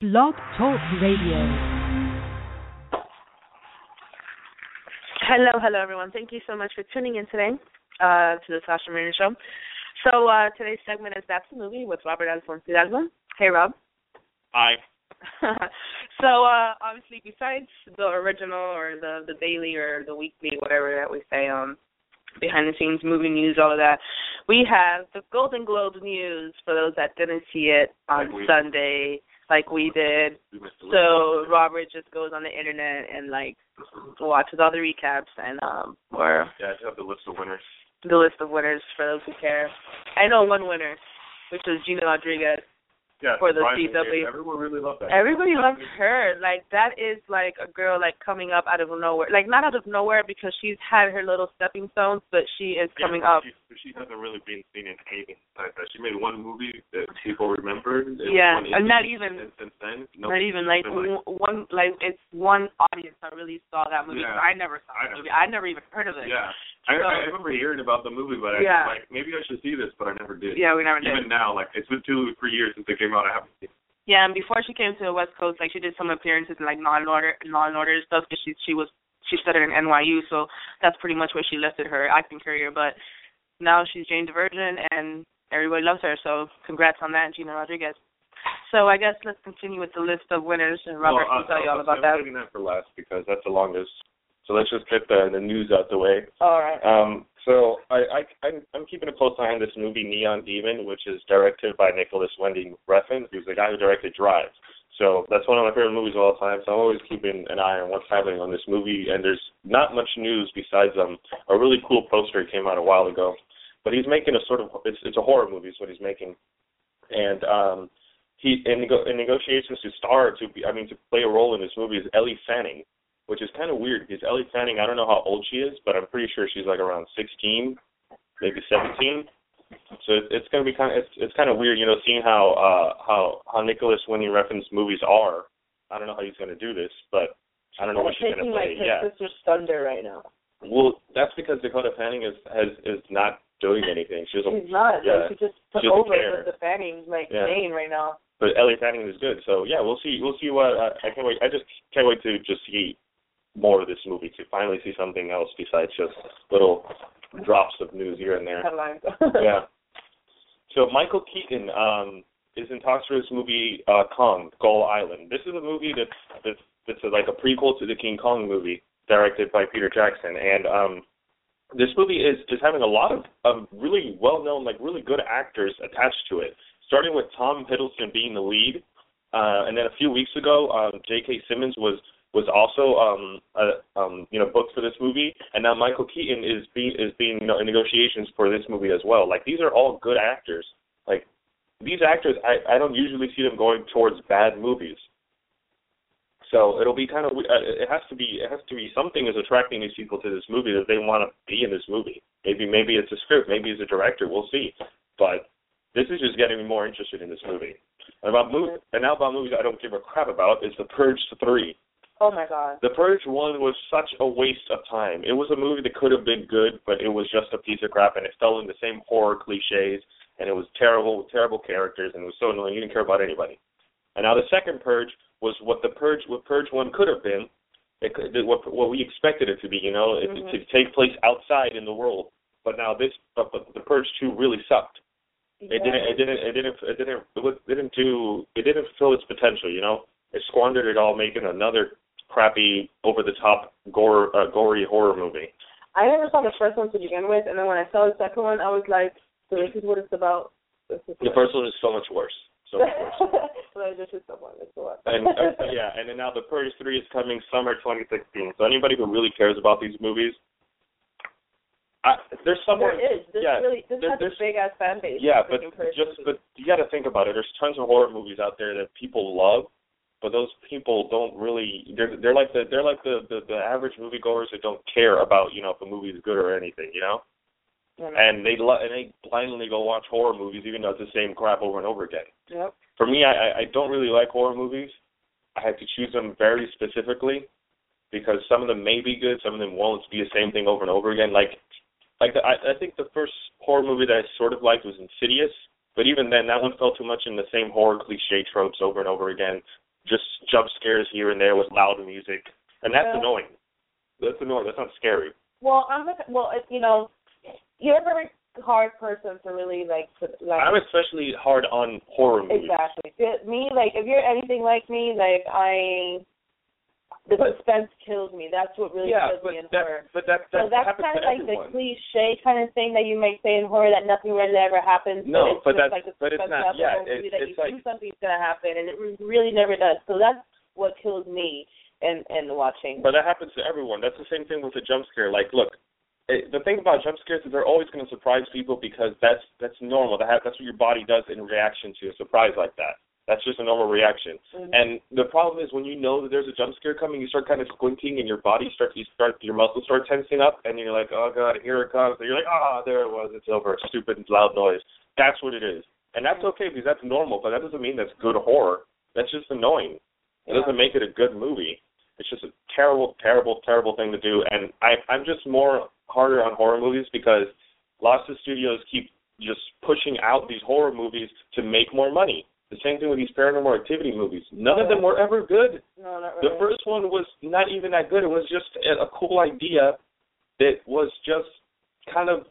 Blog Talk Radio. Hello, hello, everyone. Thank you so much for tuning in today uh, to the Sasha Marina Show. So uh, today's segment is That's a Movie with Robert Alfonso Hidalgo. Hey, Rob. Hi. so uh, obviously, besides the original or the the daily or the weekly, whatever that we say, um, behind the scenes movie news, all of that, we have the Golden Globes news for those that didn't see it on Like we- Sunday, like we did. We missed the So Robert just goes on the internet and like watches all the recaps and um or Yeah, I have the list of winners. the list of winners for those who care. I know one winner, which was Gina Rodriguez. Yeah, For the CW. Everyone really loved that. Everybody loves her. Like that is like a girl like coming up out of nowhere. Like not out of nowhere because she's had her little stepping stones, but she is coming up. She, she hasn't really been seen in anything like that. She made one movie that people remember. Yeah, and not even- And since then, no. Not even like w- one like it's one audience that really saw that movie. Yeah. I never saw that movie. I never even heard of it. Yeah, I, So- I remember hearing about the movie, but I Yeah. like maybe I should see this, but I never did. Yeah, we never did. Even now, like it's been two, or three years since it came out. I haven't seen. it. Yeah, and before she came to the West Coast, like she did some appearances in like Law and Order, Law and Order and stuff because she she was she studied in NYU, so that's pretty much where she lifted her acting career. But now she's Jane the Virgin, and everybody loves her. So congrats on that, Gina Rodriguez. So I guess let's continue with the list of winners, and Robert well, can tell uh, you all uh, I'm about that. saving that for last because that's the longest. So let's just get the the news out the way. All right. Um, so I, I I'm, I'm keeping a close eye on this movie Neon Demon, which is directed by Nicolas Winding Refn, who's the guy who directed Drive. So that's one of my favorite movies of all time. So I'm always keeping an eye on what's happening on this movie. And there's not much news besides um a really cool poster came out a while ago. But he's making a sort of it's it's a horror movie is what he's making, and um he in, in negotiations to star to be I mean to play a role in this movie is Ellie Fanning, which is kind of weird because Ellie Fanning, I don't know how old she is, but I'm pretty sure she's like around 16, maybe 17. So it, it's gonna be kind of it's it's kind of weird, you know, seeing how uh how how Nicolas Winnie Refn's movies are. I don't know how he's gonna do this, but I don't know what she's gonna play. like her yeah. sister's thunder right now. Well, that's because Dakota Fanning is has is not doing anything. She's a, She's not. Yeah. She just took She over care. the, Fanning like Yeah. name right now. but Ellie Fanning is good. So yeah, we'll see. We'll see what I, I can't wait. I just can't wait to just see more of this movie to finally see something else besides just little drops of news here and there. Headlines. yeah. So Michael Keaton um, is in talks for this movie uh, Kong Skull Island. This is a movie that's that's, that's like a prequel to the King Kong movie, directed by Peter Jackson, and um, this movie is is having a lot of, of really well known, like really good actors attached to it. Starting with Tom Hiddleston being the lead, uh, and then a few weeks ago, um, J.K. Simmons was was also um, uh, um, you know booked for this movie, and now Michael Keaton is being is being you know, in negotiations for this movie as well. Like these are all good actors. Like these actors, I I don't usually see them going towards bad movies. So it'll be kind of uh, it has to be it has to be something is attracting these people to this movie that they want to be in this movie. Maybe maybe it's a script, maybe it's a director. We'll see. But this is just getting me more interested in this movie. And about movie, and now about movies I don't give a crap about is The Purge Three. Oh my god. The Purge one was such a waste of time. It was a movie that could have been good, but it was just a piece of crap, and it fell in the same horror cliches, and it was terrible with terrible characters, and it was so annoying. You didn't care about anybody. And now the second Purge was what the Purge, what Purge one could have been. It could, what what we expected it to be. You know, it, Mhm. to take place outside in the world. But now this, but, but the Purge two really sucked. It didn't. It didn't. It didn't. It didn't. It didn't do. It didn't fulfill its potential. You know, it squandered it all, making another crappy, over-the-top, gore, uh, gory horror movie. I never saw the first one to begin with, and then when I saw the second one, I was like, "So this is what it's about." The first one is so much worse. So much worse. this is someone. It's what. and uh, yeah, and then now the Purge three is coming summer 2016. So anybody who really cares about these movies, I, there's someone. there is. This yeah, really this there- has a big ass fan base. Yeah, but just movie. but you got to think about it. There's tons of horror movies out there that people love, but those people don't really. They're they're like the they're like the the, the average moviegoers that don't care about you know if a movie is good or anything, you know. Mm-hmm. And they lo- and they blindly go watch horror movies even though it's the same crap over and over again. Yep. For me, I I don't really like horror movies. I have to choose them very specifically because some of them may be good, some of them won't be the same thing over and over again. Like like the, I I think the first horror movie that I sort of liked was Insidious, but even then that one fell too much in the same horror cliche tropes over and over again. Just jump scares here and there with loud music, and that's Yeah. annoying. That's annoying. That's not scary. Well, I'm a, well, it, you know, you're a very hard person to really like to like. I'm especially hard on horror movies. Exactly. Me, like, if you're anything like me, like I, the But- suspense kills me. That's what really Yeah, kills but me in that, horror. but that, that so that's kind of like everyone. the cliche kind of thing that you might say in horror that nothing really ever happens. No, it's but that's- like the but it's not- yeah, it- that it's you like- think something's gonna happen, and it really never does. So that's what kills me in in watching. But that happens to everyone. That's the same thing with a jump scare. Like, look, it, the thing about jump scares is they're always going to surprise people because that's that's normal. That ha- that's what your body does in reaction to a surprise like that. That's just a normal reaction. Mhm. And the problem is when you know that there's a jump scare coming, you start kind of squinting, and your body starts you start your muscles start tensing up, and you're like, oh god, here it comes. And you're like, ah, there it was. It's over. Stupid loud noise. That's what it is, and that's okay because that's normal. But that doesn't mean that's good horror. That's just annoying. It Yeah. doesn't make it a good movie. It's just a terrible, terrible, terrible thing to do. And I, I'm just more harder on horror movies because lots of studios keep just pushing out these horror movies to make more money. The same thing with these paranormal activity movies. None of them were ever good. no, not really. The first one was not even that good. It was just a, a cool idea that was just kind of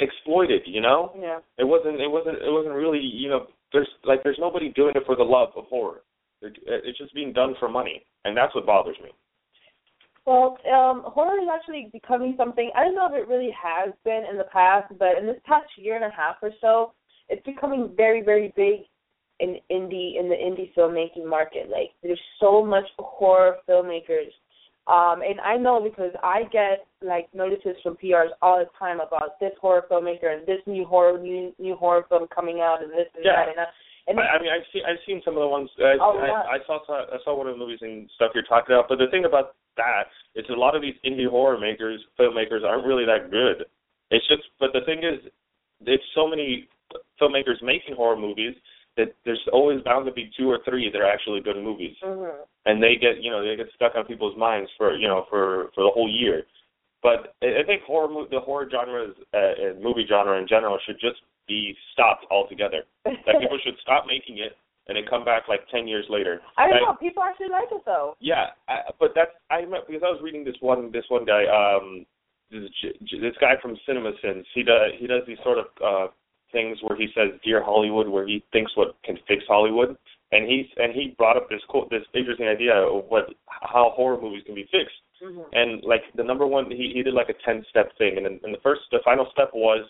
exploited, you know? yeah. It wasn't it wasn't it wasn't really, you know, there's like there's nobody doing it for the love of horror. They're- It's just being done for money, and that's what bothers me. Well, um, horror is actually becoming something. I don't know if it really has been in the past, but in this past year and a half or so, it's becoming very, very big in indie in the indie filmmaking market. Like, there's so much horror filmmakers, um, and I know because I get like notices from PRs all the time about this horror filmmaker and this new horror new new horror film coming out and this and Yeah. that and that. And I, I mean, I've seen I've seen some of the ones. I, Oh, yeah. I, I saw I saw one of the movies and stuff you're talking about. But the thing about that is a lot of these indie horror makers, filmmakers, aren't really that good. It's just, but the thing is, there's so many filmmakers making horror movies that there's always bound to be two or three that are actually good movies, Mhm. and they get you know they get stuck on people's minds for you know for for the whole year. But I I think horror the horror genres uh, and movie genre in general should just be stopped altogether that people should stop making it and then come back like ten years later. I don't know. People actually like it though. Yeah, I, but that's I because I was reading this one this one guy um this, this guy from CinemaSins. He does he does these sort of uh things where he says dear Hollywood where he thinks what can fix Hollywood. And he's and he brought up this quote, this interesting idea of what how horror movies can be fixed. Mm-hmm. and like the number one he he did like a ten step thing. And and the first the final step was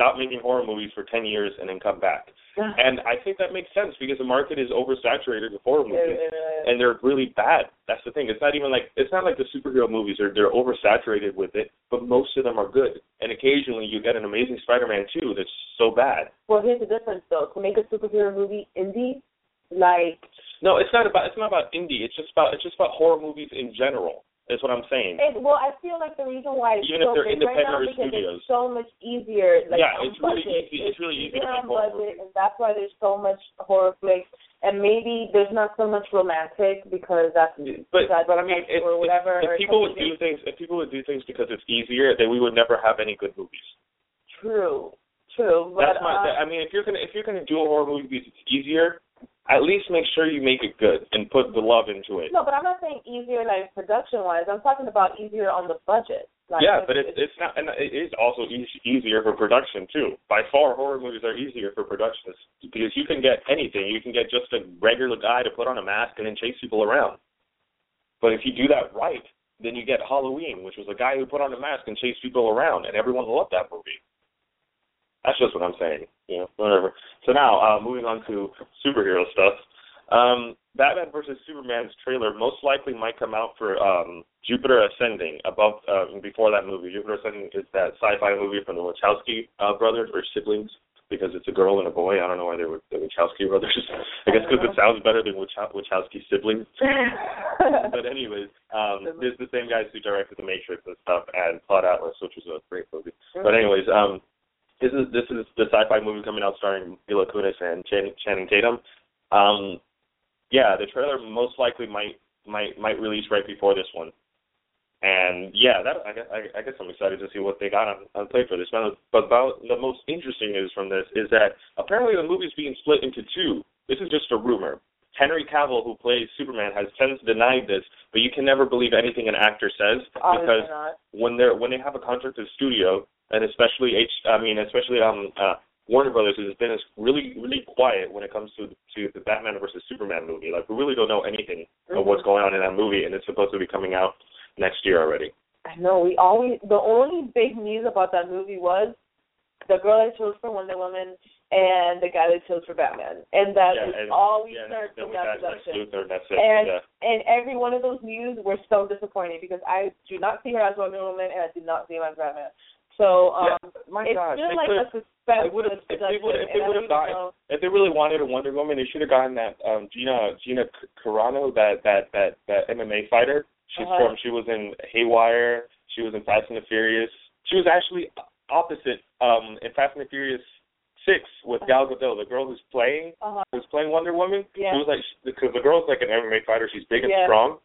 stop making horror movies for ten years and then come back and I think that makes sense because the market is oversaturated with horror movies and they're really bad. That's the thing. It's not even like it's not like the superhero movies are they're oversaturated with it, but most of them are good. And occasionally you get an amazing Spider-Man 2 that's so bad. Well, here's the difference though. To make a superhero movie indie, like No, it's not about it's not about indie. It's just about it's just about horror movies in general. Is what I'm saying. it, well, I feel like the reason why it's Even if so they're big right now independent because studios. it's so much easier. Like Yeah, it's really budget. easy- it's really easy to make on horror budget, and that's why there's so much horror flicks. And maybe there's not so much romantic because that's But that's but I mean, if, or whatever. if, or people would do things, if people would do things because it's easier, then we would never have any good movies. true, true. But That's my. uh, I mean, if you're gonna if you're gonna do a horror movie because it's easier, at least make sure you make it good and put the love into it. no, but I'm not saying easier like production wise. I'm talking about easier on the budget. Like, yeah, but it's it's not, and it is also eas easier for production too. By far, horror movies are easier for productions because you can get anything. You can get just a regular guy to put on a mask and then chase people around. But if you do that right, then you get Halloween, which was a guy who put on a mask and chased people around, and everyone loved that movie. That's just what I'm saying. You know, whatever. So now, uh, moving on to superhero stuff. Um, Batman versus Superman's trailer most likely might come out for um, Jupiter Ascending. Above uh, before that movie, Jupiter Ascending is that sci-fi movie from the Wachowski uh, brothers or siblings. because it's a girl and a boy. I don't know why they were the Wachowski brothers. I guess because it sounds better than Wach- Wachowski siblings. but anyways, um, this is the same guys who directed The Matrix and stuff and Cloud Atlas, which was a great movie. But anyways, um, this is this is the sci-fi movie coming out starring Mila Kunis and Channing, Channing Tatum. Um, yeah, the trailer most likely might might might release right before this one. And yeah, that I guess I, I guess I'm excited to see what they got on, on play for this. Now, but about the most interesting news from this is that apparently the movie's being split into two. This is just a rumor. Henry Cavill, who plays Superman, has since denied this, but you can never believe anything an actor says because when they're when they have a contract with the studio, and especially H, I mean especially um uh, Warner Brothers has been really really quiet when it comes to to the Batman versus Superman movie. Like we really don't know anything of what's going on in that movie, and it's supposed to be coming out next year already. I know. We always the only big news about that movie was the girl that chose for Wonder Woman and the guy that chose for Batman, and that yeah, is and, all we yeah, heard from that production. Luthor, that's it. And yeah. and every one of those news were so disappointing because I do not see her as Wonder Woman and I do not see him as Batman. So um, My it's gosh, they like a suspense. They would have if they would if they would have gotten know. if they really wanted a Wonder Woman, they should have gotten that um Gina Gina Carano, that that that that MMA fighter. She's Uh-huh. from she was in Haywire. She was in Fast and the Furious. She was actually opposite um in Fast and the Furious Six with Gal Gadot, the girl who's playing Uh-huh. who's playing Wonder Woman. Yeah. She was like because the girl's like an MMA fighter. She's big and Yeah. strong.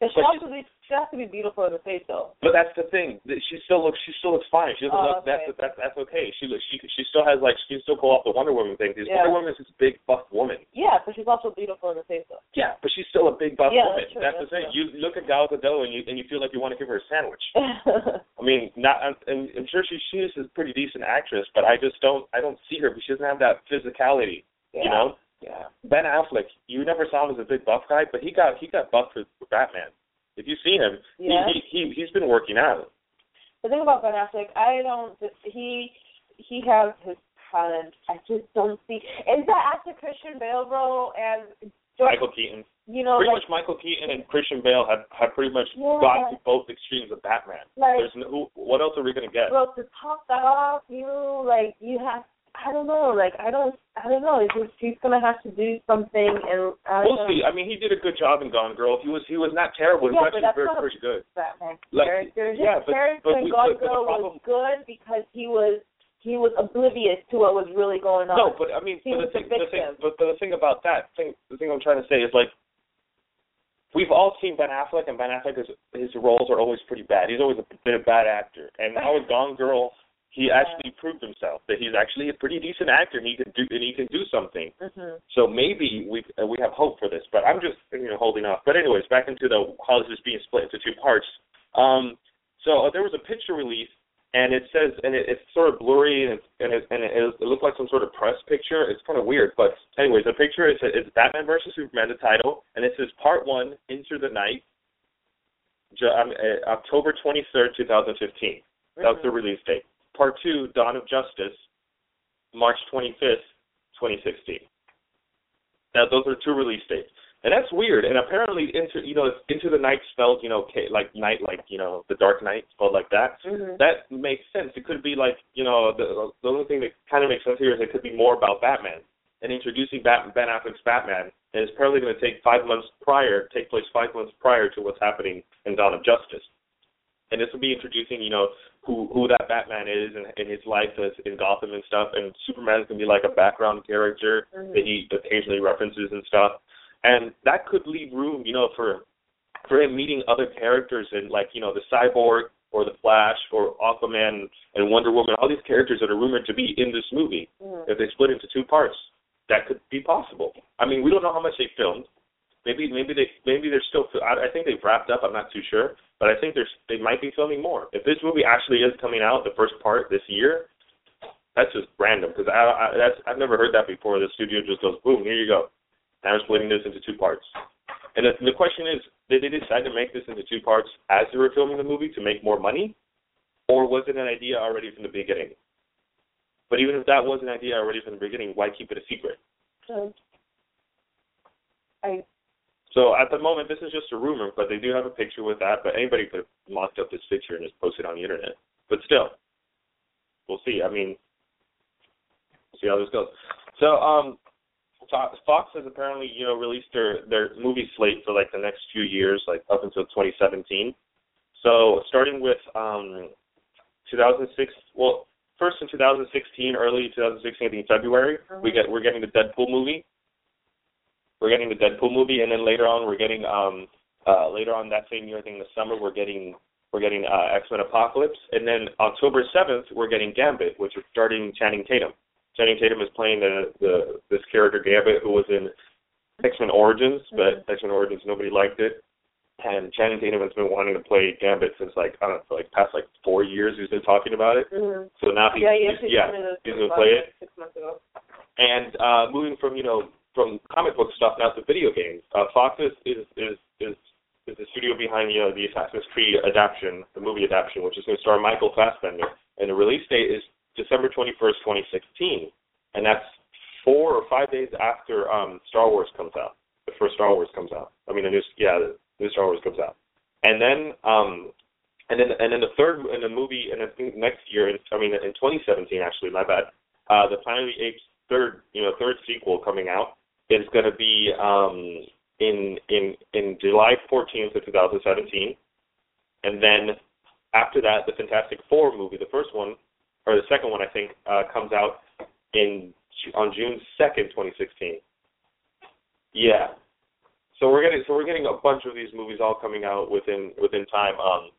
But she to be she has to be beautiful in the face though. But that's the thing. She still looks. She still looks fine. She doesn't Oh, look. That's okay. that's that's okay. She looks. She she still has like she can still pull off the Wonder Woman thing. Because Yeah. Wonder Woman is this big buff woman. Yeah, but she's also beautiful in the face though. Yeah, but she's still a big buff Yeah, woman. that's true, the that's thing. true. You look at Gal Gadot and you and you feel like you want to give her a sandwich. I mean, not. I'm, I'm I'm sure she she is a pretty decent actress, but I just don't. I don't see her. But she doesn't have that physicality. yeah. You know. Yeah. Ben Affleck, you never saw him as a big buff guy, but he got he got buff for, for Batman. If you see him, Yeah. he, he he he's been working out. The thing about Ben Affleck, I don't. He he has his talent. I just don't see. Is that after Christian Bale, bro, and George, Michael Keaton. you know, pretty like, much Michael Keaton and Christian Bale have have pretty much Yeah. gone to both extremes of Batman. like There's no, what else are we gonna get? Well, to top that off, you like you have. I don't know. Like I don't. I don't know. It's just he's gonna have to do something, and I We'll see. I mean, he did a good job in Gone Girl. He was he was not terrible. He Yeah, was but actually very pretty good. Batman Like, character. His yeah, but- but we- Gone but- Girl was good because he was he was oblivious to what was really going on. No, but I mean, He but the thing, the thing, but the thing about that thing, the thing I'm trying to say is like, we've all seen Ben Affleck, and Ben Affleck is his roles are always pretty bad. He's always a, been a bad actor, and now with Gone Girl, he actually proved himself that he's actually a pretty decent actor, and he can do and he can do something. hmm So maybe we uh, we have hope for this, but I'm just you know holding off. But anyways, back into the how this is being split into two parts. Um, so uh, there was a picture release, and it says, and it, it's sort of blurry, and it, and it, and it, it looked like some sort of press picture. It's kind of weird, but anyways, the picture is it's Batman versus Superman, the title, and it says Part One, Into the Night, Ju- um, uh, October 23rd, 2015. That was the release date. Part Two, Dawn of Justice, March 25th, 2016. Now those are two release dates, and that's weird. And apparently, into you know, into the night spelled you know, like night, like you know, the Dark Knight spelled like that. hmm That makes sense. It could be like you know, the the only thing that kind of makes sense here is it could be more about Batman and introducing Bat, Ben Affleck's Batman. And it's apparently going to take five months prior, take place five months prior to what's happening in Dawn of Justice. And this will be introducing, you know, who who that Batman is and, and his life as in Gotham and stuff. And Superman's gonna be like a background character Mhm. that he occasionally references and stuff. And that could leave room, you know, for for him meeting other characters and like, you know, the Cyborg or the Flash or Aquaman and Wonder Woman, all these characters that are rumored to be in this movie. Mhm. If they split into two parts, that could be possible. I mean, we don't know how much they filmed. Maybe maybe they maybe they're still. I, I think they've wrapped up. I'm not too sure, but I think there's they might be filming more. If this movie actually is coming out the first part this year, that's just random because I, I that's I've never heard that before. The studio just goes boom, here you go. We're splitting this into two parts. And the, the question is, did they decide to make this into two parts as they were filming the movie to make more money, or was it an idea already from the beginning? But even if that was an idea already from the beginning, why keep it a secret? So, I So at the moment, this is just a rumor, but they do have a picture with that. But anybody could have mocked up this picture and just posted on the internet. But still, we'll see. I mean, see how this goes. So um, Fox has apparently you know released their their movie slate for like the next few years, like up until 2017. So starting with um, 2006, well, first in 2016, early 2016, I think February, we get we're getting the Deadpool movie. We're getting the Deadpool movie, and then later on, we're getting um uh later on that same year, I think in the summer, we're getting we're getting uh, X Men Apocalypse, and then October 7th, we're getting Gambit, which is starting Channing Tatum. Channing Tatum is playing the the this character Gambit, who was in X Men Origins, but mm-hmm. X Men Origins nobody liked it. And Channing Tatum has been wanting to play Gambit since like I don't know, for like past like four years. He's been talking about it. Mm-hmm. So now he's yeah, he's, yeah, he's gonna play it. Six months ago. And uh, moving from you know from comic book stuff now to video games, uh, Fox is is is is is the studio behind you know the Assassin's Creed adaptation, the movie adaptation, which is going to star Michael Fassbender, and the release date is December 21st, 2016, and that's four or five days after um Star Wars comes out. The first Star Wars comes out. I mean, the new yeah, the new Star Wars comes out, and then um and then and then the third in the movie and I think next year, I mean in 2017 actually, my bad. Uh, the Planet of the Apes third you know third sequel coming out is going to be um in in in July 14th of 2017, and then after that, the Fantastic Four movie, the first one or the second one, I think, uh, comes out in on June 2nd, 2016. Yeah. So we're getting so we're getting a bunch of these movies all coming out within within time. Um,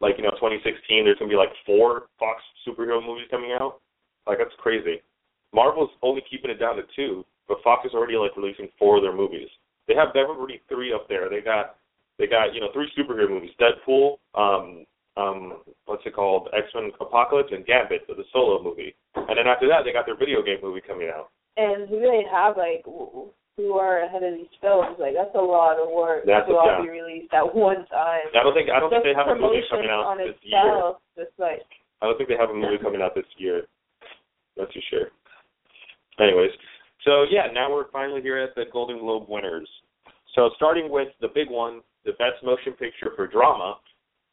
like you know, 2016, there's gonna be like four Fox superhero movies coming out. Like that's crazy. Marvel's only keeping it down to two, but Fox is already like releasing four of their movies. They have they have already three up there. They got they got you know three superhero movies: Deadpool, um, um, what's it called? X Men Apocalypse and Gambit, the solo movie. And then after that, they got their video game movie coming out. And who they have like who are ahead of these films? Like that's a lot of work that's to a, all yeah. be released at one time. I don't think I don't just think they have a movie coming out this itself, year. Just like I don't think they have a movie coming out this year. Not too sure. Anyways, so yeah, now we're finally here at the Golden Globe winners. So starting with the big one, the best motion picture for drama,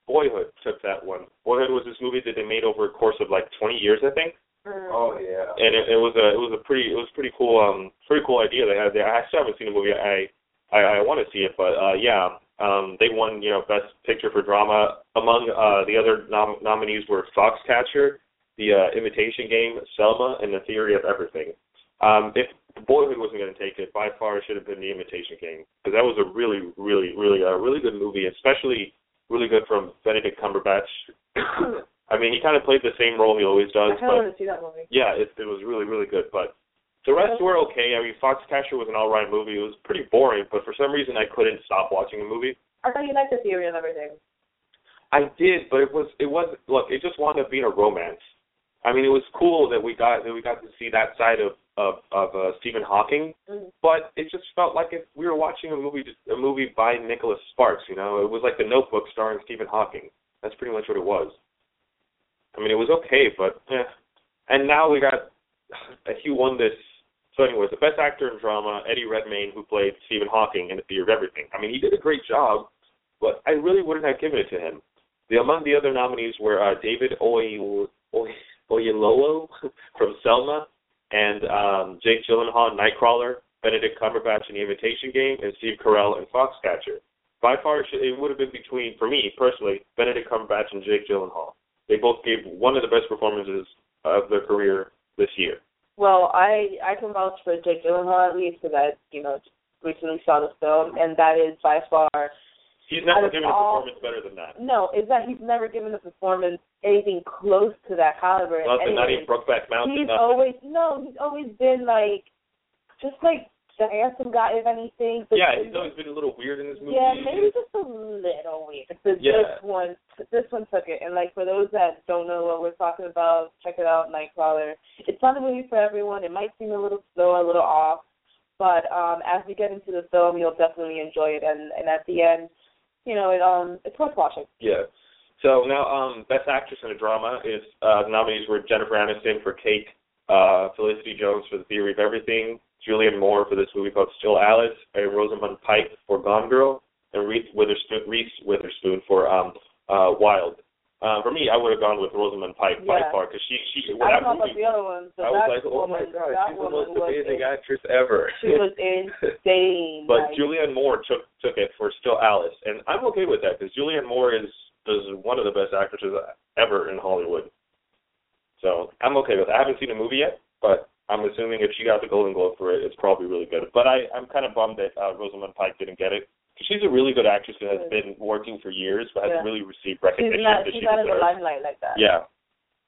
Boyhood took that one. Boyhood was this movie that they made over a course of like 20 years, I think. Oh yeah. And it, it was a it was a pretty it was pretty cool um pretty cool idea they had there. I still haven't seen the movie. I I, I want to see it, but uh yeah, um they won you know best picture for drama. Among uh the other nom- nominees were Foxcatcher, The uh, Imitation Game, Selma, and The Theory of Everything. Um, if Boyhood wasn't going to take it, by far it should have been The Imitation Game because that was a really, really, really, a uh, really good movie, especially really good from Benedict Cumberbatch. I mean, he kind of played the same role he always does. I but want to see that movie. Yeah, it, it was really, really good. But the rest were okay. I mean, Foxcatcher was an all right movie. It was pretty boring, but for some reason I couldn't stop watching the movie. I thought you liked the theory of everything. I did, but it was it was look, it just wound up being a romance. I mean, it was cool that we got that we got to see that side of of of uh, Stephen Hawking, mm-hmm. but it just felt like if we were watching a movie a movie by Nicholas Sparks. You know, it was like The Notebook starring Stephen Hawking. That's pretty much what it was. I mean, it was okay, but yeah. And now we got he won this. So, anyways, the best actor in drama, Eddie Redmayne, who played Stephen Hawking in The Theory of Everything. I mean, he did a great job, but I really wouldn't have given it to him. The among the other nominees were uh, David Oyelowo from Selma, and um, Jake Gyllenhaal, Nightcrawler, Benedict Cumberbatch in The Imitation Game, and Steve Carell in Foxcatcher. By far, it would have been between, for me personally, Benedict Cumberbatch and Jake Gyllenhaal. They both gave one of the best performances of their career this year. Well, I I can vouch for Jake Gyllenhaal at least because I you know recently saw the film, and that is by far He's never given all, a performance better than that. No, is that he's never given a performance anything close to that caliber. Nothing, not even Brokeback Mountain. He's nothing. always no, he's always been like just like the handsome guy, if anything. But yeah, he's always been a little weird in this movie. Yeah, maybe just a little weird. But yeah. this one, this one took it. And like for those that don't know what we're talking about, check it out, Nightcrawler. It's not a movie for everyone. It might seem a little slow, a little off, but um as we get into the film, you'll definitely enjoy it. And and at the end you know, it um it's worth watching. Yeah. So now, um, best actress in a drama is uh, the nominees were Jennifer Aniston for Cake, uh, Felicity Jones for The Theory of Everything, Julianne Moore for this movie called Still Alice, and Rosamund Pike for Gone Girl, and Reese Witherspoon, Reese Witherspoon for um, uh, Wild. Uh, for me, I would have gone with Rosamund Pike by far because she she I when don't about movie, the other ones, I was like, oh my god, she's the most amazing in- actress ever. She was insane. But like, Julianne Moore took took it for Still Alice, and I'm okay with that because Julianne Moore is is one of the best actresses ever in Hollywood. So I'm okay with it. I haven't seen the movie yet, but I'm assuming if she got the Golden Globe for it, it's probably really good. But I I'm kind of bummed that uh, Rosamund Pike didn't get it. She's a really good actress and has been working for years, but hasn't Yeah. really received she's recognition not that she's she not in the limelight like that. Yeah,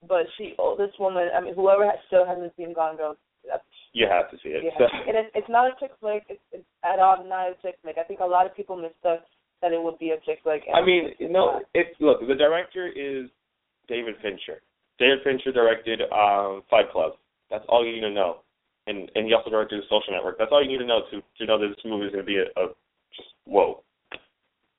But she, oh, this woman. I mean, whoever has, still hasn't seen Gone Girl, that's, you have to see it. yeah. and it's it's not a chick flick. It's, it's at all not a chick flick. I think a lot of people mistook that it would be a chick flick. I mean, no, not. it's look. The director is David Fincher. David Fincher directed um, Fight Club. That's all you need to know, and and he also directed The Social Network. That's all you need to know to to know that this movie is going to be a, a whoa.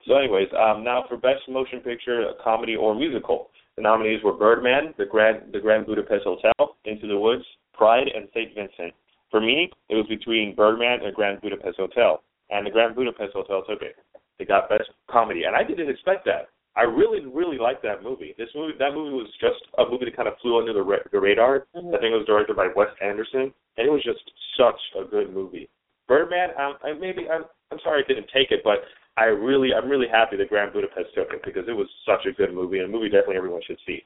So, anyways, um, now for best motion picture, a comedy or musical, the nominees were Birdman, The Grand The Grand Budapest Hotel, Into the Woods, Pride, and Saint Vincent. For me, it was between Birdman and Grand Budapest Hotel, and the Grand Budapest Hotel took it. They got best comedy, and I didn't expect that. I really, really liked that movie. This movie, that movie was just a movie that kind of flew under the, ra- the radar. Mhm. I think it was directed by Wes Anderson, and it was just such a good movie. Birdman, um, I maybe I'm, I'm sorry I didn't take it, but I really, I'm really happy that Grand Budapest took it because it was such a good movie and a movie definitely everyone should see.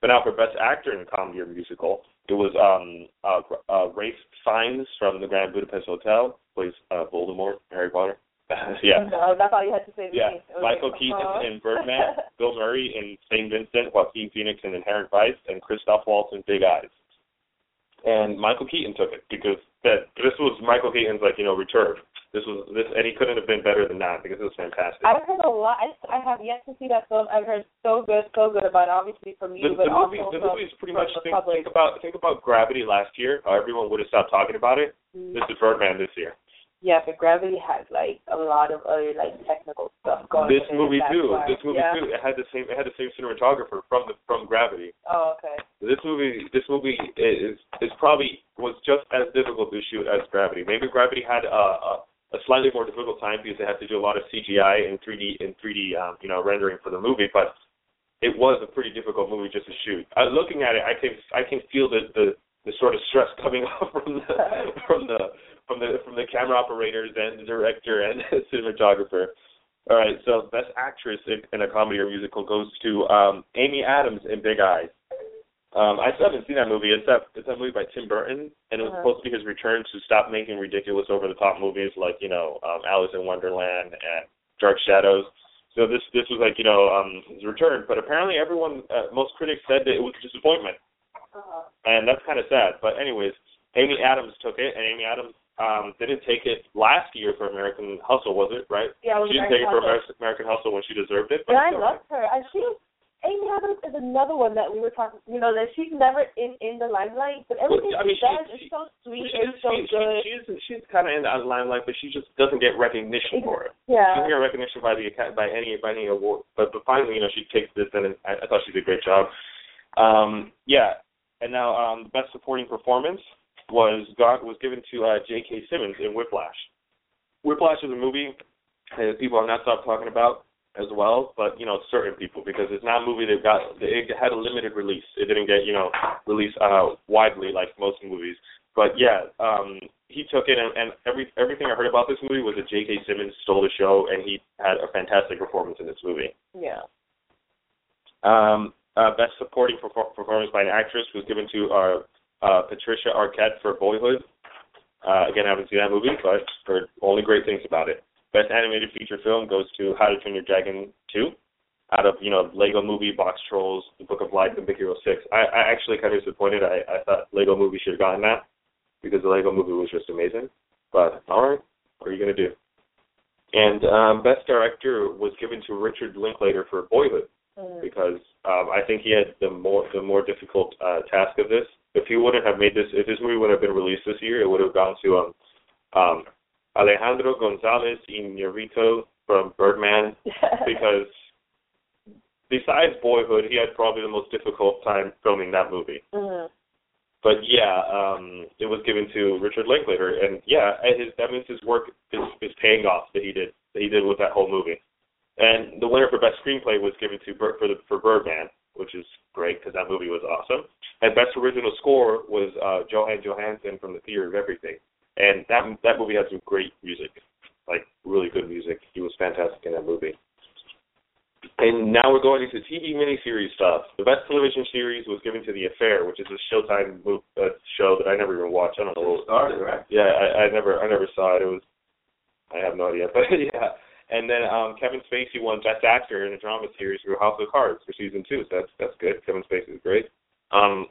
But now for best actor in a comedy or musical, it was um uh, uh Ralph Fiennes from the Grand Budapest Hotel plays uh Voldemort, Harry Potter. yeah. No, that's all you had to say to Yeah, me. Michael Keaton uh-huh. in Birdman, Bill Murray in St. Vincent, Joaquin Phoenix in Inherent Vice, and Christoph Waltz in Big Eyes. And Michael Keaton took it because that this was Michael Keaton's like you know return. This was this, and he couldn't have been better than that because it was fantastic. I've heard a lot. I, I have yet to see that film. I've heard so good, so good about it. Obviously from you, the, but the movie, also the movie is pretty much think, think about think about Gravity last year. How everyone would have stopped talking about it. Mm-hmm. This is Birdman this year. Yeah, but Gravity has like a lot of other like technical stuff going. On. This movie too. why. This movie yeah? too. It had the same. It had the same cinematographer from the from Gravity. Oh, okay. This movie, this movie is is probably was just as difficult to shoot as Gravity. Maybe Gravity had a, a a slightly more difficult time because they had to do a lot of CGI and 3D and 3D um, you know rendering for the movie, but it was a pretty difficult movie just to shoot. Uh, looking at it, I can I can feel the the the sort of stress coming off from the from the from the from the camera operators and the director and the cinematographer. All right, so best actress in, in a comedy or musical goes to um, Amy Adams in Big Eyes. Um, I still haven't seen that movie. It's that it's that movie by Tim Burton, and it was Uh-huh. supposed to be his return to stop making ridiculous, over the top movies like you know um, Alice in Wonderland and Dark Shadows. So this this was like you know um, his return, but apparently everyone, uh, most critics said that it was a disappointment, Uh-huh. and that's kind of sad. But anyways, Amy Adams took it, and Amy Adams um, didn't take it last year for American Hustle, was it right? Yeah, it was she didn't take it for American American, American Hustle when she deserved it. But I loved love her. I, she, Amy Adams is another one that we were talking. You know that she's never in in the limelight, but everything I mean, she does she- is so sweet She and is, so she, good. she, she's she's kind of in the limelight, but she just doesn't get recognition for it. She yeah. doesn't get recognition by the by any by any award. But but finally, you know, she takes this, and I, I thought she did a great job. Um, yeah, and now um, the best supporting performance was got was given to uh, J.K. Simmons in Whiplash. Whiplash is a movie that people have not stopped talking about as well, but you know certain people because it's not a movie that got it had a limited release. It didn't get you know released uh, widely like most movies. But yeah, um, he took it, and, and every everything I heard about this movie was that J.K. Simmons stole the show, and he had a fantastic performance in this movie. Yeah. Um, uh, best supporting perfor- performance by an actress was given to uh, uh, Patricia Arquette for Boyhood. Uh, again, I haven't seen that movie, but heard only great things about it. Best animated feature film goes to How to Train Your Dragon 2. Out of you know Lego Movie, Boxtrolls, The Book of Life, and Big Hero Six. I, I actually kind of disappointed. I, I thought Lego Movie should have gotten that because the Lego Movie was just amazing. But all right, what are you gonna do? And um, best director was given to Richard Linklater for Boyhood Mm. because um, I think he had the more the more difficult uh, task of this. If he wouldn't have made this, if this movie would have been released this year, it would have gone to um, um, Alejandro Gonzalez Iñárritu from Birdman because besides Boyhood, he had probably the most difficult time filming that movie. Mhm. But yeah, um, it was given to Richard Linklater, and yeah, his, that means his work is, is paying off that he did that he did with that whole movie. And the winner for best screenplay was given to for the for Birdman. which is great because that movie was awesome. And best original score was uh, Jóhann Jóhannsson from The Theory of Everything, and that that movie had some great music, like really good music. He was fantastic in that movie. And now we're going into TV miniseries stuff. The best television series was given to The Affair, which is a Showtime move, uh, show that I never even watched. I don't know. what it Started right. Yeah, I, I never I never saw it. It was I have no idea, but yeah. And then um Kevin Spacey won Best Actor in a drama series for House of Cards for season two. So that's that's good. Kevin Spacey is great. Um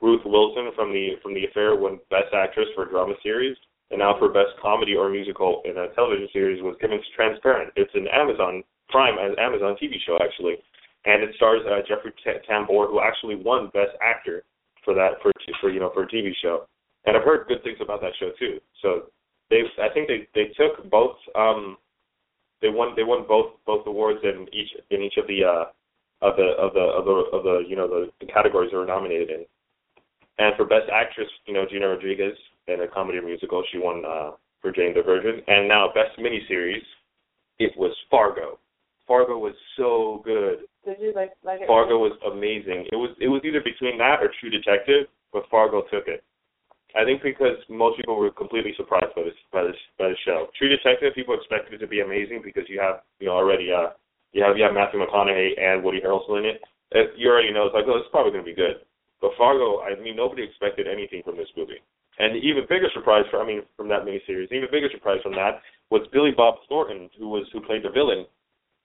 Ruth Wilson from the from the Affair won Best Actress for a drama series, and now for Best Comedy or Musical in a television series was given to Transparent. It's an Amazon Prime an Amazon TV show actually, and it stars uh, Jeffrey T- Tambor who actually won Best Actor for that for for you know for a TV show. And I've heard good things about that show too. So they I think they they took both um they won they won both both awards in each in each of the uh of the of the of the of the you know the, the categories they were nominated in. And for best actress, you know Gina Rodriguez in a comedy musical, she won uh for Jane the Virgin. And now best miniseries, it was Fargo. Fargo was so good. Did you like like it? Fargo was amazing. It was it was either between that or True Detective, but Fargo took it. I think because most people were completely surprised by this by this by the show. True Detective, people expected it to be amazing because you have you know already uh you have you have Matthew McConaughey and Woody Harrelson in it. Uh, You already know it's like oh it's probably going to be good. But Fargo, I mean nobody expected anything from this movie. And the even bigger surprise for I mean from that miniseries, the even bigger surprise from that was Billy Bob Thornton, who was who played the villain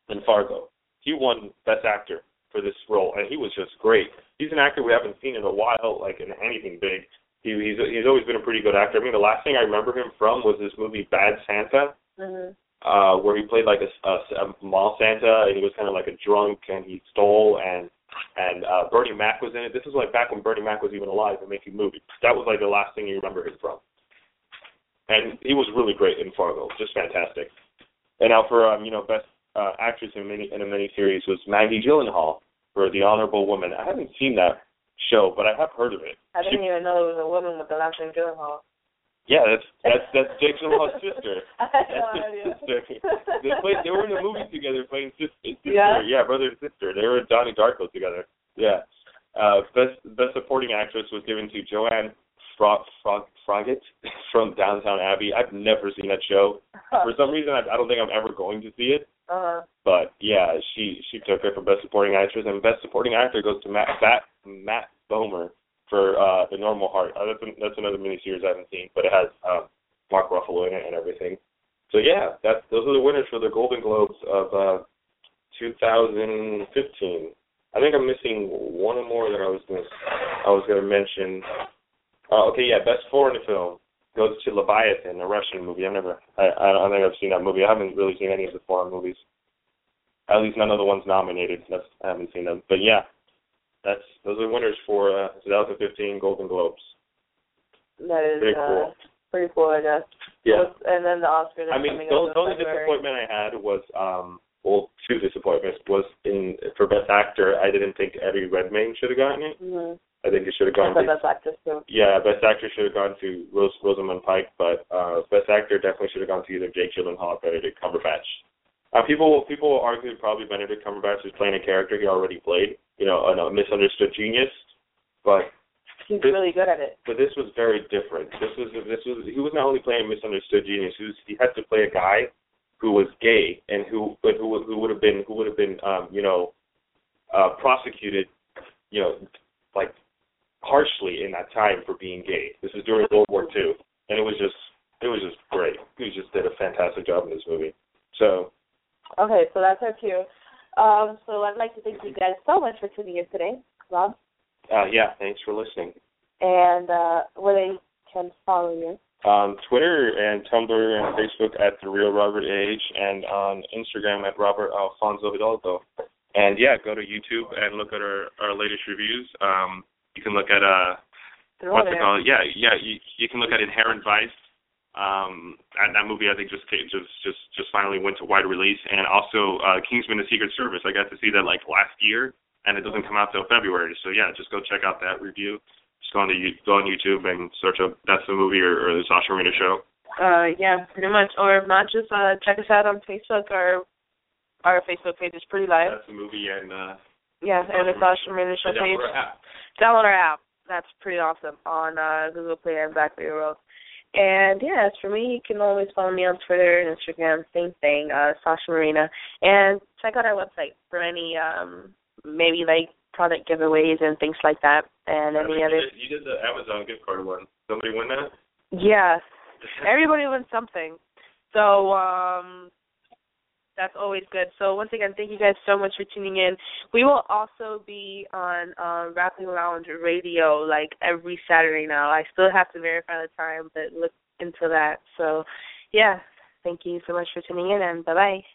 in Fargo. He won Best Actor for this role, and he was just great. He's an actor we haven't seen in a while, like in anything big. He, he's he's always been a pretty good actor. I mean, the last thing I remember him from was this movie Bad Santa, Mhm. uh, where he played like a, a, a mall Santa, and he was kind of like a drunk, and he stole, and and uh, Bernie Mac was in it. This is like back when Bernie Mac was even alive and making movies. That was like the last thing you remember him from. And he was really great in Fargo, just fantastic. And now for um, you know best uh, actress in mini in a miniseries was Maggie Gyllenhaal for The Honorable Woman. I haven't seen that show, but I have heard of it. I didn't even know there was a woman with the last name Gyllenhaal. Yeah, that's that's that's Jake Gyllenhaal's sister. I had no That's his sister. They played. They were in a movie together, playing sister. sister. Yeah? yeah, brother and sister. They were in Donnie Darko together. Yeah. Uh, best best supporting actress was given to Joanne Frog Frog Froggatt from Downton Abbey. I've never seen that show. For some reason, I, I don't think I'm ever going to see it. Uh-huh. But yeah, she she took it for best supporting actress, and best supporting actor goes to Matt Matt, Matt Bomer for uh, the Normal Heart. Uh, that's an, that's another miniseries I haven't seen, but it has um, Mark Ruffalo in it and everything. So yeah, that's those are the winners for the Golden Globes of uh, 2015. I think I'm missing one or more that I was gonna I was gonna mention. Uh, okay, yeah, best foreign film goes to Leviathan, a Russian movie. I've never, I, I don't think I've seen that movie. I haven't really seen any of the foreign movies. At least none of the ones nominated. That's, I haven't seen them. But yeah, that's those are winners for uh, 2015 Golden Globes. That is Pretty uh, cool. pretty cool, I guess. Yeah. What's- And then the Oscars. I mean, the, the only February. disappointment I had was, um, well, two disappointments was in for best actor. I didn't think Eddie Redmayne should have gotten it. Mm-hmm. I think it should have gone to that's actress too. yeah, best actor should have gone to Rose, Rosamund Pike, but uh, best actor definitely should have gone to either Jake Gyllenhaal or Benedict Cumberbatch. Uh, people people will argue probably Benedict Cumberbatch is playing a character he already played, you know, a, misunderstood genius, but He's This- really good at it. but this was very different. This was this was he was not only playing a misunderstood genius. He was he had to play a guy who was gay and who but who who would have been who would have been um you know uh prosecuted you know like harshly in that time for being gay. This is during World War Two, and it was just it was just great. He just did a fantastic job in this movie. So Okay, so that's our cue. Um, so I'd like to thank you guys so much for tuning in today, Rob, uh yeah, thanks for listening. and uh, where they can follow you. on Twitter and Tumblr and Facebook at the real Robert Age, and on Instagram at Robert Alfonso Hidalgo. And yeah, go to YouTube and look at our our latest reviews. Um, you can look at uh They're what's it called? Yeah, yeah. You you can look at Inherent Vice. Um, and that movie I think just just just just finally went to wide release, and also uh, Kingsman: The Secret Service. I got to see that like last year, and it doesn't come out till February. So yeah, just go check out that review. Just go on to go on YouTube and search up that's the movie or, or the Sasha Marina show. Uh, yeah, pretty much. Or if not, just uh, check us out on Facebook. Our our Facebook page is Pretty Live. That's the movie and uh Yeah, and the Sasha Marina show page. Download our app. Download our app. That's pretty awesome on uh, Google Play and Blackberry World. And yeah, as for me, you can always follow me on Twitter and Instagram, same thing, uh, Sasha Marina. And check out our website for any um maybe like product giveaways and things like that. And any you other Did, you did the Amazon gift card one. Somebody win that? Yes. Everybody wins something. So um that's always good. So once again, thank you guys so much for tuning in. We will also be on um Rapping Lounge Radio like every Saturday now. I still have to verify the time, but look into that. So yeah, thank you so much for tuning in and bye bye.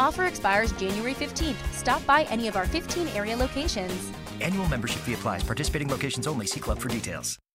Offer expires January 15th. Stop by any of our 15 area locations. Annual membership fee applies. Participating locations only. See club for details.